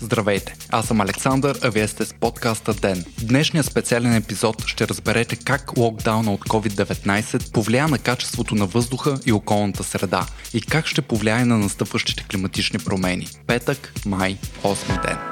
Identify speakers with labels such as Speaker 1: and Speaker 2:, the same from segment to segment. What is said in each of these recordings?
Speaker 1: Здравейте, аз съм Александър, а вие сте с подкаста ДЕН. В днешния специален епизод ще разберете как локдауна от COVID-19 повлия на качеството на въздуха и околната среда и как ще повлияе на настъпващите климатични промени. Петък, май, 8 ден.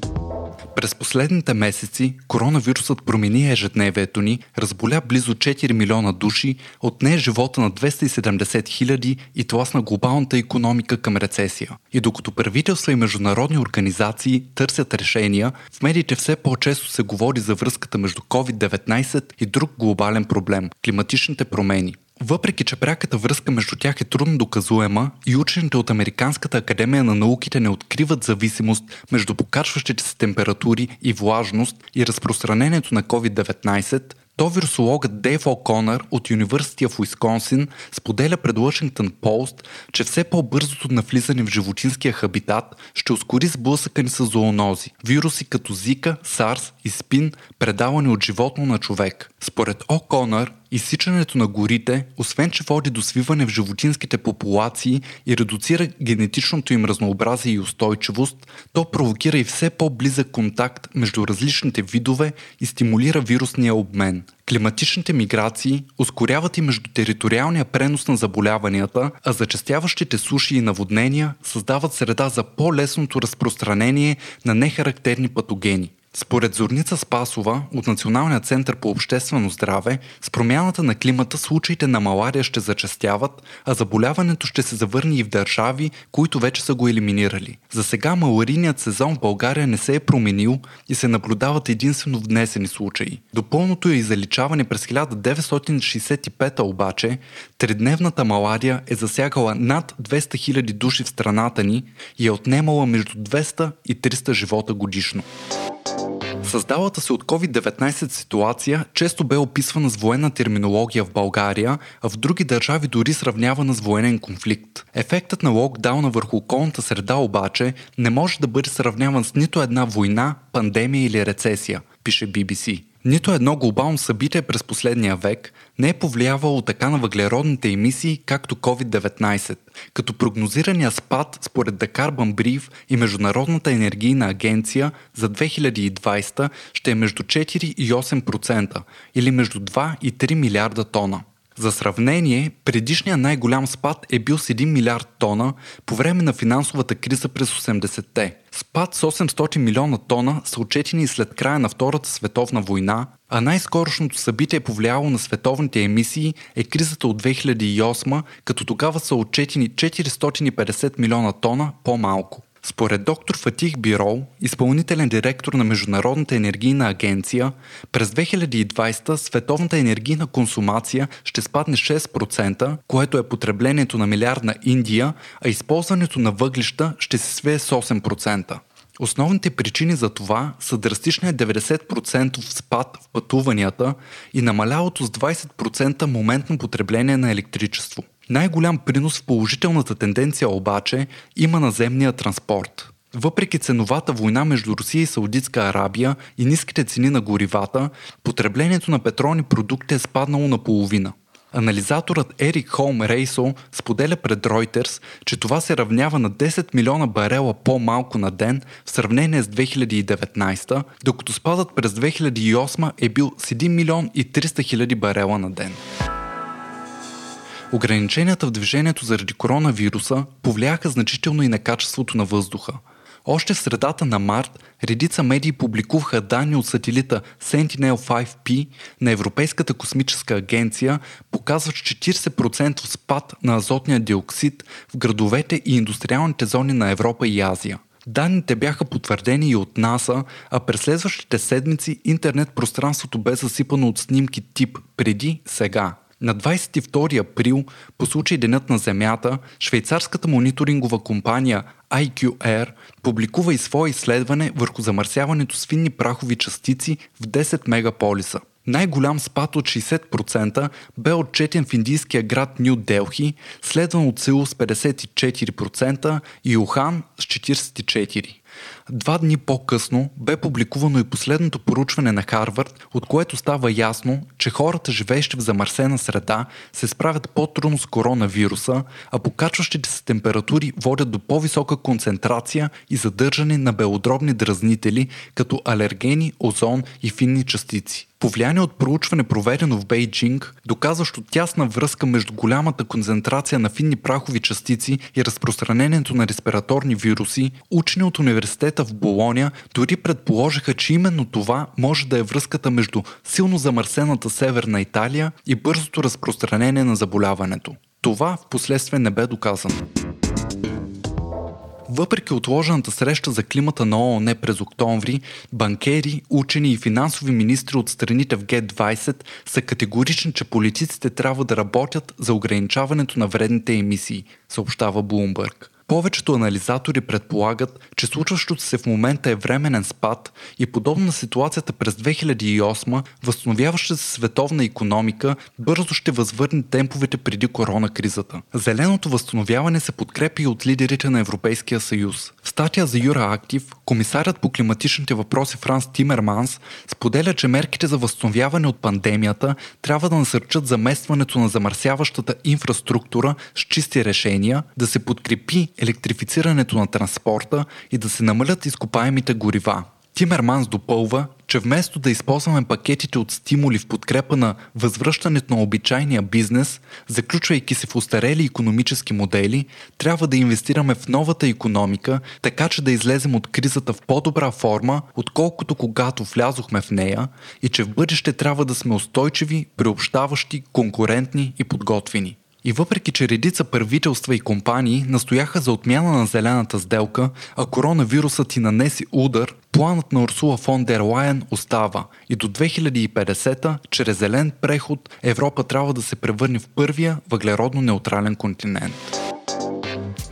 Speaker 1: През последните месеци коронавирусът промени ежедневието ни, разболя близо 4 милиона души, отне живота на 270 хиляди и тласна глобалната економика към рецесия. И докато правителства и международни организации търсят решения, в медиите все по-често се говори за връзката между COVID-19 и друг глобален проблем – климатичните промени. Въпреки, че пряката връзка между тях е трудно доказуема и учените от Американската академия на науките не откриват зависимост между покачващите се температури и влажност и разпространението на COVID-19, то вирусологът Дейв О'Конър от Университия в Уисконсин споделя пред Washington Post, че все по-бързото навлизане в животинския хабитат ще ускори сблъсъка ни с зоонози. Вируси като Зика, Сарс и Спин, предавани от животно на човек. Според О'Конър, Изсичането на горите, освен че води до свиване в животинските популации и редуцира генетичното им разнообразие и устойчивост, то провокира и все по-близък контакт между различните видове и стимулира вирусния обмен. Климатичните миграции ускоряват и междутериториалния пренос на заболяванията, а зачастяващите суши и наводнения създават среда за по-лесното разпространение на нехарактерни патогени. Според Зорница Спасова от Националния център по обществено здраве, с промяната на климата случаите на малария ще зачастяват, а заболяването ще се завърне и в държави, които вече са го елиминирали. За сега малариният сезон в България не се е променил и се наблюдават единствено внесени случаи. До пълното и заличаване през 1965 обаче, тридневната малария е засягала над 200 000 души в страната ни и е отнемала между 200 и 300 живота годишно. Създалата се от COVID-19 ситуация често бе описвана с военна терминология в България, а в други държави дори сравнявана с военен конфликт. Ефектът на локдауна върху околната среда обаче не може да бъде сравняван с нито една война, пандемия или рецесия, пише BBC. Нито едно глобално събитие през последния век не е повлиявало така на въглеродните емисии, както COVID-19, като прогнозирания спад според The Carbon Brief и Международната енергийна агенция за 2020 ще е между 4 и 8% или между 2 и 3 милиарда тона. За сравнение, предишният най-голям спад е бил с 1 милиард тона по време на финансовата криза през 80-те. Спад с 800 милиона тона са отчетени след края на Втората световна война, а най-скорошното събитие повлияло на световните емисии е кризата от 2008, като тогава са отчетени 450 милиона тона по-малко. Според доктор Фатих Бирол, изпълнителен директор на Международната енергийна агенция, през 2020 световната енергийна консумация ще спадне 6%, което е потреблението на милиардна Индия, а използването на въглища ще се свие с 8%. Основните причини за това са драстичният 90% спад в пътуванията и намалялото с 20% моментно потребление на електричество. Най-голям принос в положителната тенденция обаче има наземния транспорт. Въпреки ценовата война между Русия и Саудитска Арабия и ниските цени на горивата, потреблението на петролни продукти е спаднало на половина. Анализаторът Ерик Холм Рейсо споделя пред Reuters, че това се равнява на 10 милиона барела по-малко на ден в сравнение с 2019, докато спадът през 2008 е бил с 1 милион и 300 хиляди барела на ден. Ограниченията в движението заради коронавируса повлияха значително и на качеството на въздуха. Още в средата на март редица медии публикуваха данни от сателита Sentinel-5P на Европейската космическа агенция, показват 40% спад на азотния диоксид в градовете и индустриалните зони на Европа и Азия. Данните бяха потвърдени и от НАСА, а през следващите седмици интернет пространството бе засипано от снимки тип преди, сега. На 22 април, по случай Денят на Земята, швейцарската мониторингова компания IQR публикува и свое изследване върху замърсяването с финни прахови частици в 10 мегаполиса. Най-голям спад от 60% бе отчетен в индийския град Нью Делхи, следван от Сеул с 54% и Ухан с 44%. Два дни по-късно бе публикувано и последното поручване на Харвард, от което става ясно, че хората, живеещи в замърсена среда, се справят по-трудно с коронавируса, а покачващите се температури водят до по-висока концентрация и задържане на белодробни дразнители, като алергени, озон и финни частици. Повлияние от проучване, проведено в Бейджинг, доказващо тясна връзка между голямата концентрация на финни прахови частици и разпространението на респираторни вируси, учени от университета в Болония дори предположиха, че именно това може да е връзката между силно замърсената северна Италия и бързото разпространение на заболяването. Това в последствие не бе доказано. Въпреки отложената среща за климата на ООН през октомври, банкери, учени и финансови министри от страните в Г-20 са категорични, че политиците трябва да работят за ограничаването на вредните емисии, съобщава Блумбърг. Повечето анализатори предполагат, че случващото се в момента е временен спад и подобно на ситуацията през 2008, възстановяваща се световна економика бързо ще възвърне темповете преди корона кризата. Зеленото възстановяване се подкрепи и от лидерите на Европейския съюз. В статия за Юра Актив, комисарят по климатичните въпроси Франс Тимерманс споделя, че мерките за възстановяване от пандемията трябва да насърчат заместването на замърсяващата инфраструктура с чисти решения, да се подкрепи електрифицирането на транспорта и да се намалят изкопаемите горива. Тимерманс допълва, че вместо да използваме пакетите от стимули в подкрепа на възвръщането на обичайния бизнес, заключвайки се в устарели економически модели, трябва да инвестираме в новата економика, така че да излезем от кризата в по-добра форма, отколкото когато влязохме в нея и че в бъдеще трябва да сме устойчиви, приобщаващи, конкурентни и подготвени. И въпреки, че редица правителства и компании настояха за отмяна на зелената сделка, а коронавирусът и нанеси удар, планът на Урсула фон дер Лайен остава и до 2050 чрез зелен преход Европа трябва да се превърне в първия въглеродно неутрален континент.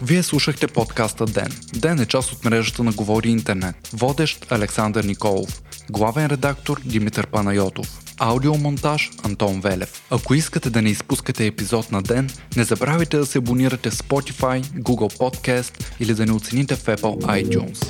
Speaker 1: Вие слушахте подкаста Ден. Ден е част от мрежата на Говори Интернет. Водещ Александър Николов. Главен редактор Димитър Панайотов. Аудиомонтаж Антон Велев. Ако искате да не изпускате епизод на ден, не забравяйте да се абонирате в Spotify, Google Podcast или да не оцените в Apple iTunes.